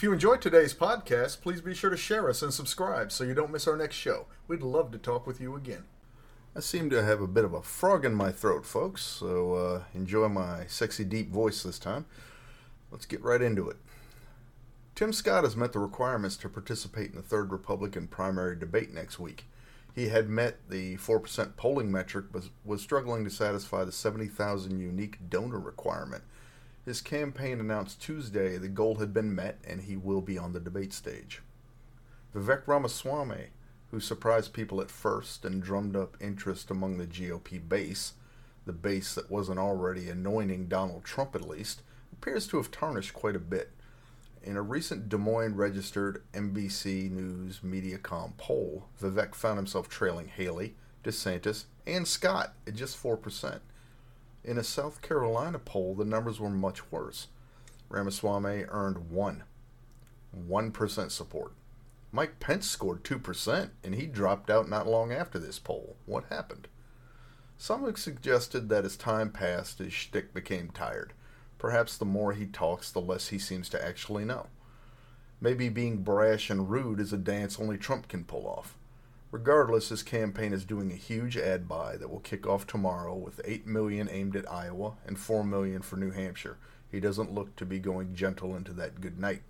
If you enjoyed today's podcast, please be sure to share us and subscribe so you don't miss our next show. We'd love to talk with you again. I seem to have a bit of a frog in my throat, folks, so uh, enjoy my sexy deep voice this time. Let's get right into it. Tim Scott has met the requirements to participate in the third Republican primary debate next week. He had met the 4% polling metric but was struggling to satisfy the 70,000 unique donor requirement. His campaign announced Tuesday the goal had been met and he will be on the debate stage. Vivek Ramaswamy, who surprised people at first and drummed up interest among the GOP base, the base that wasn't already anointing Donald Trump at least, appears to have tarnished quite a bit. In a recent Des Moines registered NBC News Mediacom poll, Vivek found himself trailing Haley, DeSantis, and Scott at just 4%. In a South Carolina poll, the numbers were much worse. Ramaswamy earned 1. 1% support. Mike Pence scored 2%, and he dropped out not long after this poll. What happened? Some have suggested that as time passed, his shtick became tired. Perhaps the more he talks, the less he seems to actually know. Maybe being brash and rude is a dance only Trump can pull off. Regardless, his campaign is doing a huge ad buy that will kick off tomorrow with 8 million aimed at Iowa and 4 million for New Hampshire. He doesn't look to be going gentle into that good night.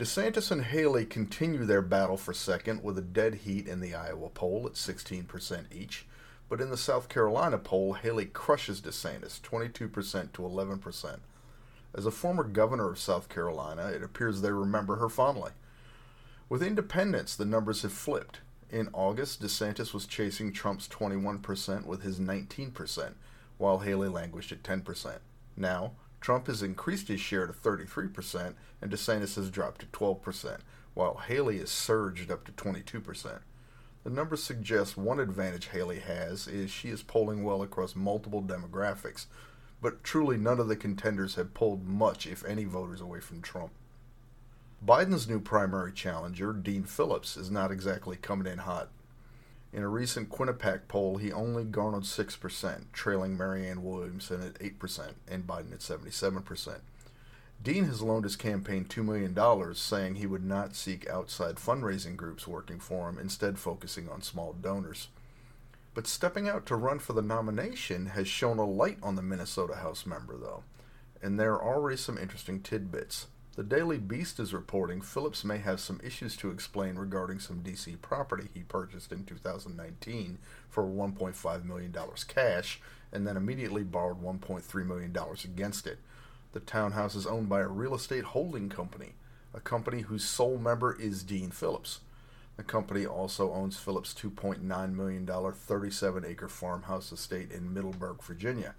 DeSantis and Haley continue their battle for second with a dead heat in the Iowa poll at 16% each. But in the South Carolina poll, Haley crushes DeSantis 22% to 11%. As a former governor of South Carolina, it appears they remember her fondly. With independents, the numbers have flipped. In August, DeSantis was chasing Trump's 21% with his 19%, while Haley languished at 10%. Now, Trump has increased his share to 33%, and DeSantis has dropped to 12%, while Haley has surged up to 22%. The numbers suggest one advantage Haley has is she is polling well across multiple demographics, but truly none of the contenders have pulled much, if any, voters away from Trump. Biden's new primary challenger, Dean Phillips, is not exactly coming in hot. In a recent Quinnipiac poll, he only garnered 6%, trailing Marianne Williamson at 8% and Biden at 77%. Dean has loaned his campaign $2 million, saying he would not seek outside fundraising groups working for him, instead, focusing on small donors. But stepping out to run for the nomination has shown a light on the Minnesota House member, though, and there are already some interesting tidbits. The Daily Beast is reporting Phillips may have some issues to explain regarding some DC property he purchased in 2019 for $1.5 million cash and then immediately borrowed $1.3 million against it. The townhouse is owned by a real estate holding company, a company whose sole member is Dean Phillips. The company also owns Phillips' $2.9 million 37 acre farmhouse estate in Middleburg, Virginia.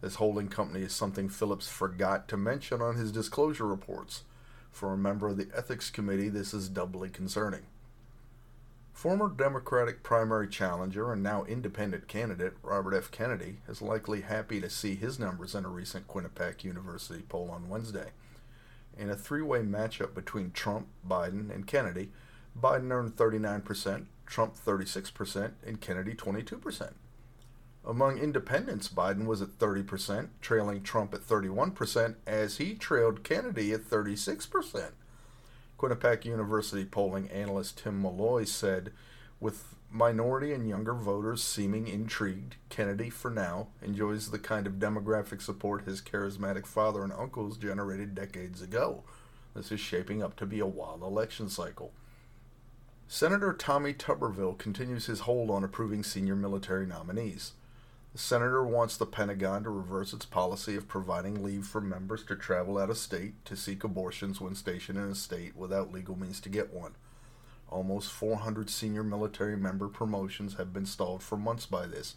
This holding company is something Phillips forgot to mention on his disclosure reports. For a member of the Ethics Committee, this is doubly concerning. Former Democratic primary challenger and now independent candidate Robert F. Kennedy is likely happy to see his numbers in a recent Quinnipiac University poll on Wednesday. In a three way matchup between Trump, Biden, and Kennedy, Biden earned 39%, Trump 36%, and Kennedy 22%. Among independents, Biden was at 30%, trailing Trump at 31%, as he trailed Kennedy at 36%. Quinnipiac University polling analyst Tim Malloy said, with minority and younger voters seeming intrigued, Kennedy, for now, enjoys the kind of demographic support his charismatic father and uncles generated decades ago. This is shaping up to be a wild election cycle. Senator Tommy Tuberville continues his hold on approving senior military nominees. The senator wants the Pentagon to reverse its policy of providing leave for members to travel out of state to seek abortions when stationed in a state without legal means to get one. Almost 400 senior military member promotions have been stalled for months by this,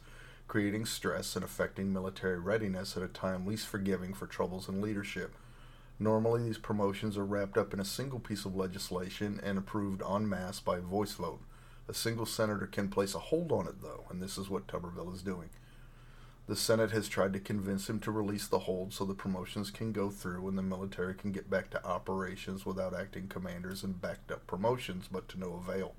creating stress and affecting military readiness at a time least forgiving for troubles in leadership. Normally, these promotions are wrapped up in a single piece of legislation and approved en masse by voice vote. A single senator can place a hold on it, though, and this is what Tuberville is doing. The Senate has tried to convince him to release the hold so the promotions can go through and the military can get back to operations without acting commanders and backed up promotions, but to no avail.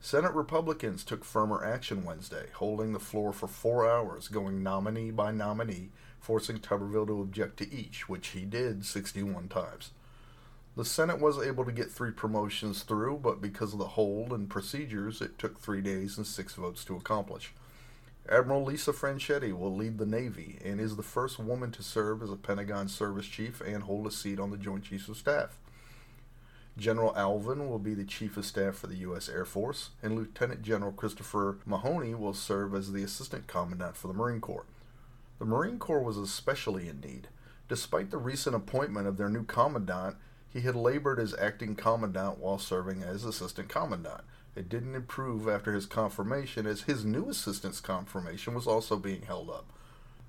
Senate Republicans took firmer action Wednesday, holding the floor for four hours, going nominee by nominee, forcing Tuberville to object to each, which he did 61 times. The Senate was able to get three promotions through, but because of the hold and procedures, it took three days and six votes to accomplish. Admiral Lisa Franchetti will lead the Navy and is the first woman to serve as a Pentagon service chief and hold a seat on the Joint Chiefs of Staff. General Allvin will be the Chief of Staff for the U.S. Air Force, and Lieutenant General Christopher Mahoney will serve as the Assistant Commandant for the Marine Corps. The Marine Corps was especially in need. Despite the recent appointment of their new Commandant, he had labored as acting commandant while serving as assistant commandant. It didn't improve after his confirmation, as his new assistant's confirmation was also being held up.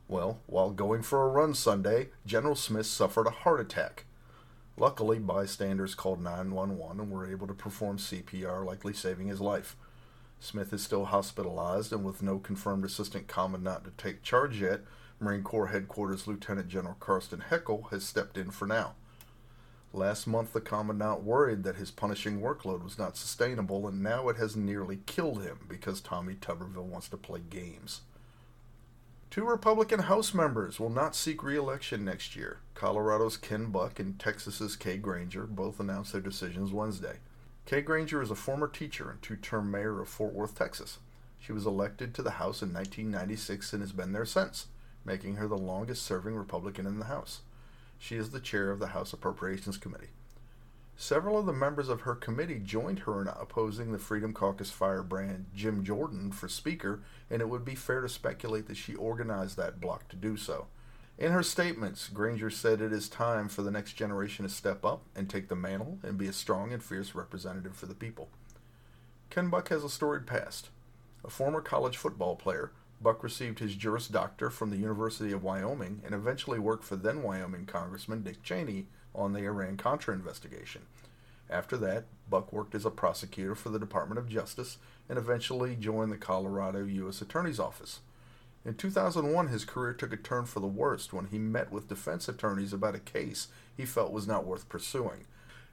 Well, while going for a run Sunday, General Smith suffered a heart attack. Luckily, bystanders called 911 and were able to perform CPR, likely saving his life. Smith is still hospitalized, and with no confirmed assistant commandant to take charge yet, Marine Corps Headquarters Lieutenant General Karsten Heckel has stepped in for now. Last month, the Commandant worried that his punishing workload was not sustainable, and now it has nearly killed him because Tommy Tuberville wants to play games. Two Republican House members will not seek re election next year. Colorado's Ken Buck and Texas's Kay Granger both announced their decisions Wednesday. Kay Granger is a former teacher and two term mayor of Fort Worth, Texas. She was elected to the House in 1996 and has been there since, making her the longest serving Republican in the House. She is the chair of the House Appropriations Committee. Several of the members of her committee joined her in opposing the Freedom Caucus firebrand Jim Jordan for Speaker, and it would be fair to speculate that she organized that bloc to do so. In her statements, Granger said it is time for the next generation to step up and take the mantle and be a strong and fierce representative for the people. Ken Buck has a storied past. A former college football player, Buck received his Juris Doctor from the University of Wyoming and eventually worked for then Wyoming Congressman Dick Cheney on the Iran Contra investigation. After that, Buck worked as a prosecutor for the Department of Justice and eventually joined the Colorado U.S. Attorney's Office. In 2001, his career took a turn for the worst when he met with defense attorneys about a case he felt was not worth pursuing.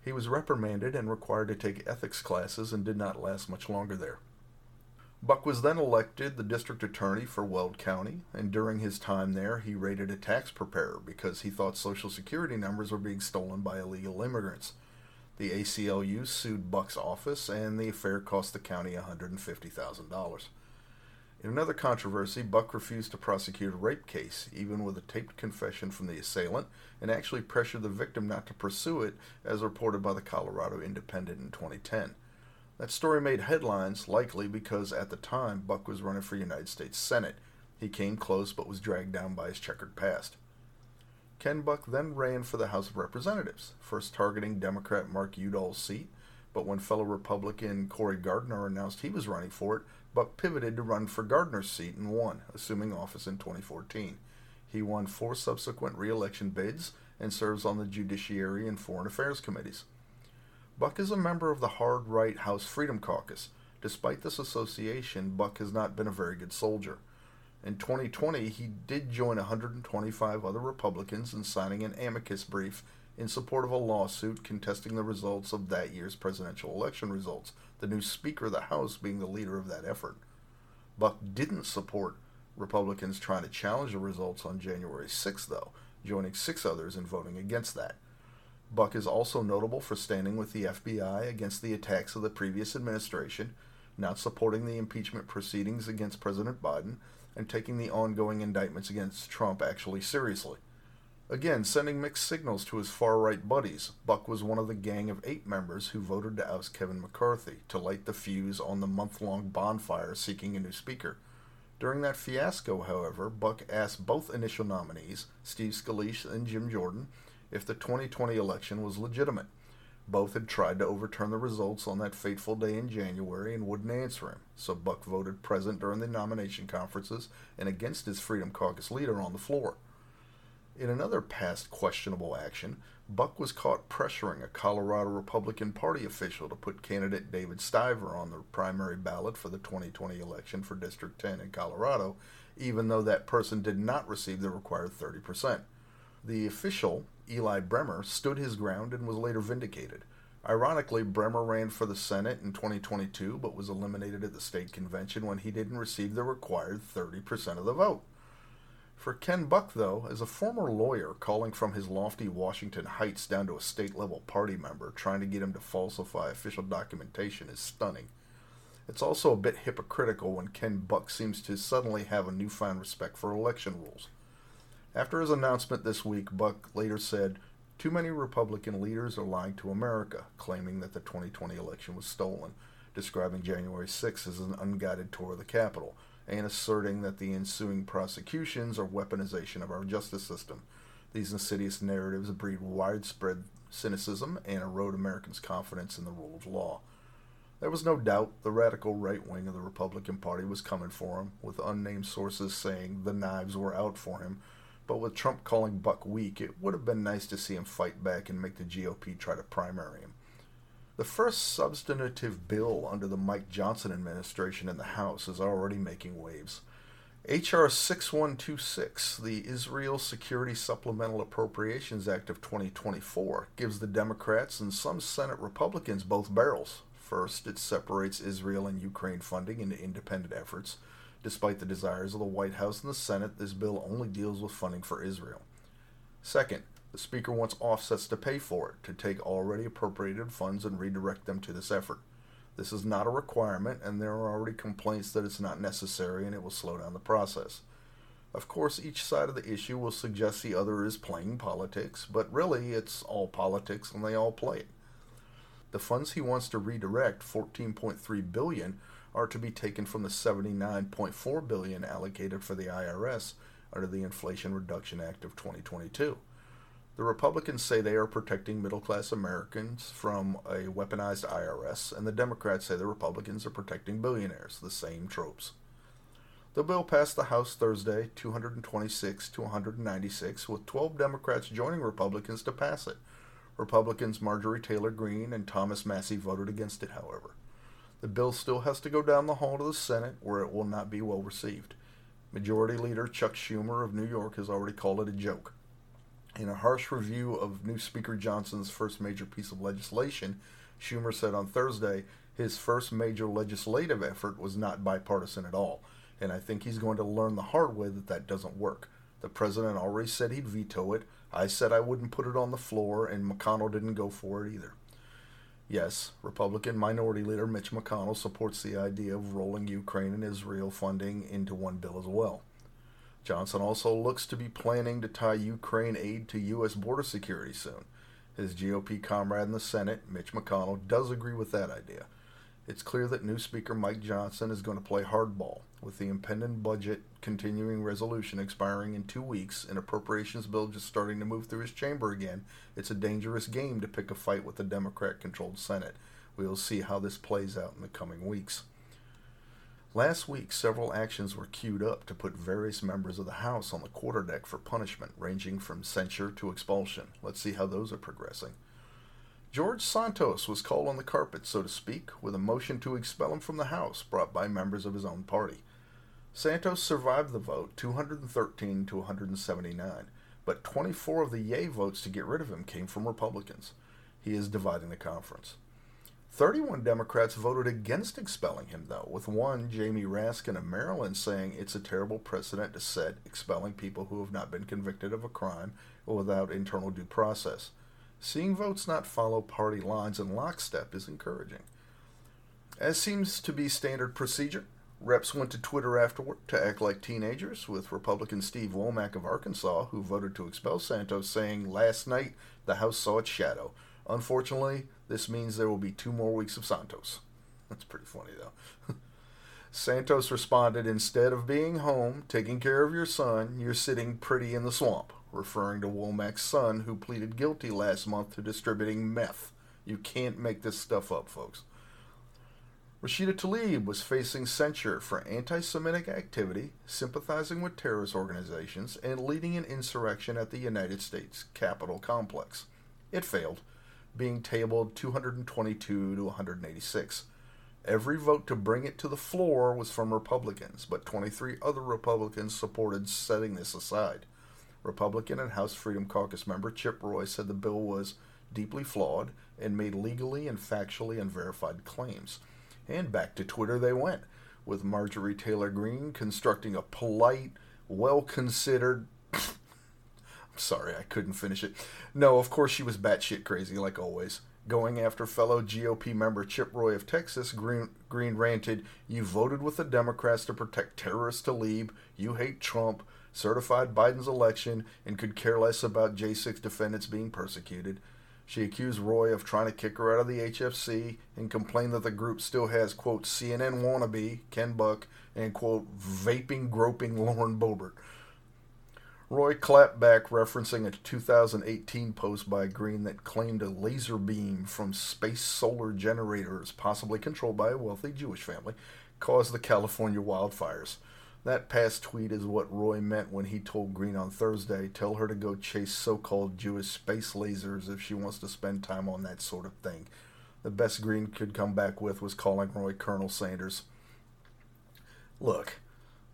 He was reprimanded and required to take ethics classes and did not last much longer there. Buck was then elected the district attorney for Weld County, and during his time there, he raided a tax preparer because he thought Social Security numbers were being stolen by illegal immigrants. The ACLU sued Buck's office, and the affair cost the county $150,000. In another controversy, Buck refused to prosecute a rape case, even with a taped confession from the assailant, and actually pressured the victim not to pursue it, as reported by the Colorado Independent in 2010. That story made headlines, likely because at the time Buck was running for United States Senate. He came close but was dragged down by his checkered past. Ken Buck then ran for the House of Representatives, first targeting Democrat Mark Udall's seat, but when fellow Republican Cory Gardner announced he was running for it, Buck pivoted to run for Gardner's seat and won, assuming office in 2014. He won four subsequent re election bids and serves on the Judiciary and Foreign Affairs committees. Buck is a member of the hard right House Freedom Caucus. Despite this association, Buck has not been a very good soldier. In 2020, he did join 125 other Republicans in signing an amicus brief in support of a lawsuit contesting the results of that year's presidential election results, the new Speaker of the House being the leader of that effort. Buck didn't support Republicans trying to challenge the results on January 6, though, joining six others in voting against that. Buck is also notable for standing with the FBI against the attacks of the previous administration, not supporting the impeachment proceedings against President Biden, and taking the ongoing indictments against Trump actually seriously. Again, sending mixed signals to his far right buddies, Buck was one of the gang of eight members who voted to oust Kevin McCarthy to light the fuse on the month long bonfire seeking a new speaker. During that fiasco, however, Buck asked both initial nominees, Steve Scalise and Jim Jordan, if the 2020 election was legitimate. Both had tried to overturn the results on that fateful day in January and wouldn't answer him, so Buck voted present during the nomination conferences and against his Freedom Caucus leader on the floor. In another past questionable action, Buck was caught pressuring a Colorado Republican Party official to put candidate David Stiver on the primary ballot for the 2020 election for District 10 in Colorado, even though that person did not receive the required 30%. The official, Eli Bremer, stood his ground and was later vindicated. Ironically, Bremer ran for the Senate in 2022 but was eliminated at the state convention when he didn't receive the required 30% of the vote. For Ken Buck, though, as a former lawyer calling from his lofty Washington Heights down to a state level party member trying to get him to falsify official documentation is stunning. It's also a bit hypocritical when Ken Buck seems to suddenly have a newfound respect for election rules. After his announcement this week, Buck later said, Too many Republican leaders are lying to America, claiming that the 2020 election was stolen, describing January 6 as an unguided tour of the Capitol and asserting that the ensuing prosecutions are weaponization of our justice system. These insidious narratives breed widespread cynicism and erode Americans' confidence in the rule of law. There was no doubt the radical right wing of the Republican Party was coming for him, with unnamed sources saying the knives were out for him. But with Trump calling Buck weak, it would have been nice to see him fight back and make the GOP try to primary him. The first substantive bill under the Mike Johnson administration in the House is already making waves. H.R. 6126, the Israel Security Supplemental Appropriations Act of 2024, gives the Democrats and some Senate Republicans both barrels. First, it separates Israel and Ukraine funding into independent efforts. Despite the desires of the White House and the Senate, this bill only deals with funding for Israel. Second, the Speaker wants offsets to pay for it, to take already appropriated funds and redirect them to this effort. This is not a requirement, and there are already complaints that it's not necessary and it will slow down the process. Of course, each side of the issue will suggest the other is playing politics, but really it's all politics and they all play it. The funds he wants to redirect, 14.3 billion, are to be taken from the 79.4 billion allocated for the IRS under the Inflation Reduction Act of 2022. The Republicans say they are protecting middle class Americans from a weaponized IRS, and the Democrats say the Republicans are protecting billionaires, the same tropes. The bill passed the House Thursday, 226 to 196, with 12 Democrats joining Republicans to pass it. Republicans Marjorie Taylor Greene and Thomas Massie voted against it, however. The bill still has to go down the hall to the Senate, where it will not be well received. Majority Leader Chuck Schumer of New York has already called it a joke. In a harsh review of new Speaker Johnson's first major piece of legislation, Schumer said on Thursday his first major legislative effort was not bipartisan at all, and I think he's going to learn the hard way that that doesn't work. The president already said he'd veto it. I said I wouldn't put it on the floor, and McConnell didn't go for it either. Yes, Republican Minority Leader Mitch McConnell supports the idea of rolling Ukraine and Israel funding into one bill as well. Johnson also looks to be planning to tie Ukraine aid to U.S. border security soon. His GOP comrade in the Senate, Mitch McConnell, does agree with that idea. It's clear that new Speaker Mike Johnson is going to play hardball. With the impending budget continuing resolution expiring in two weeks and appropriations bill just starting to move through his chamber again, it's a dangerous game to pick a fight with the Democrat controlled Senate. We will see how this plays out in the coming weeks. Last week, several actions were queued up to put various members of the House on the quarterdeck for punishment, ranging from censure to expulsion. Let's see how those are progressing. George Santos was called on the carpet, so to speak, with a motion to expel him from the House brought by members of his own party. Santos survived the vote, 213 to 179, but 24 of the yay votes to get rid of him came from Republicans. He is dividing the conference. 31 Democrats voted against expelling him, though, with one, Jamie Raskin of Maryland, saying it's a terrible precedent to set expelling people who have not been convicted of a crime or without internal due process. Seeing votes not follow party lines in lockstep is encouraging. As seems to be standard procedure, reps went to Twitter afterward to act like teenagers, with Republican Steve Womack of Arkansas, who voted to expel Santos, saying last night the House saw its shadow. Unfortunately, this means there will be two more weeks of Santos. That's pretty funny, though. Santos responded, Instead of being home, taking care of your son, you're sitting pretty in the swamp, referring to Womack's son, who pleaded guilty last month to distributing meth. You can't make this stuff up, folks. Rashida Tlaib was facing censure for anti Semitic activity, sympathizing with terrorist organizations, and leading an insurrection at the United States Capitol complex. It failed being tabled 222 to 186. Every vote to bring it to the floor was from Republicans, but 23 other Republicans supported setting this aside. Republican and House Freedom Caucus member Chip Roy said the bill was deeply flawed and made legally and factually unverified claims. And back to Twitter they went, with Marjorie Taylor Greene constructing a polite, well considered. I'm sorry, I couldn't finish it. No, of course she was batshit crazy, like always. Going after fellow GOP member Chip Roy of Texas, Greene, Greene ranted, You voted with the Democrats to protect terrorist Tlaib. You hate Trump, certified Biden's election, and could care less about J6 defendants being persecuted. She accused Roy of trying to kick her out of the HFC and complained that the group still has, quote, CNN wannabe, Ken Buck, and, quote, vaping, groping Lauren Boebert. Roy clapped back, referencing a 2018 post by Greene that claimed a laser beam from space solar generators, possibly controlled by a wealthy Jewish family, caused the California wildfires. That past tweet is what Roy meant when he told Greene on Thursday, tell her to go chase so called Jewish space lasers if she wants to spend time on that sort of thing. The best Greene could come back with was calling Roy Colonel Sanders. Look,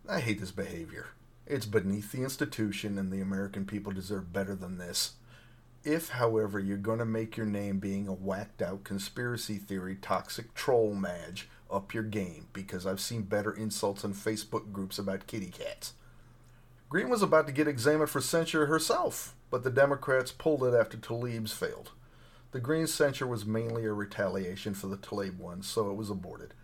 I hate this behavior. It's beneath the institution, and the American people deserve better than this. If, however, you're going to make your name being a whacked out conspiracy theory toxic troll madge, up your game because I've seen better insults in Facebook groups about kitty cats. Greene was about to get examined for censure herself, but the Democrats pulled it after Tlaib's failed. The Greene censure was mainly a retaliation for the Tlaib one, so it was aborted.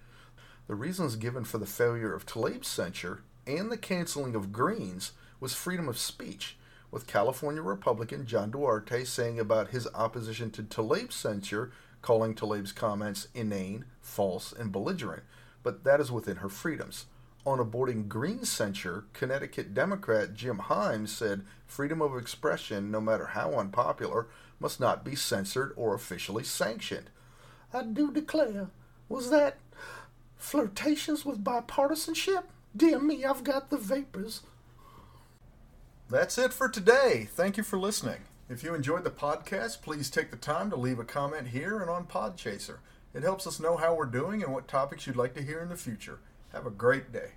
The reasons given for the failure of Tlaib's censure and the canceling of Greene's was freedom of speech, with California Republican John Duarte saying about his opposition to Tlaib's censure, calling Tlaib's comments inane, false, and belligerent, but that is within her freedoms. On aborting Greene's censure, Connecticut Democrat Jim Himes said freedom of expression, no matter how unpopular, must not be censored or officially sanctioned. I do declare, was that flirtations with bipartisanship? Dear me, I've got the vapors. That's it for today. Thank you for listening. If you enjoyed the podcast, please take the time to leave a comment here and on Podchaser. It helps us know how we're doing and what topics you'd like to hear in the future. Have a great day.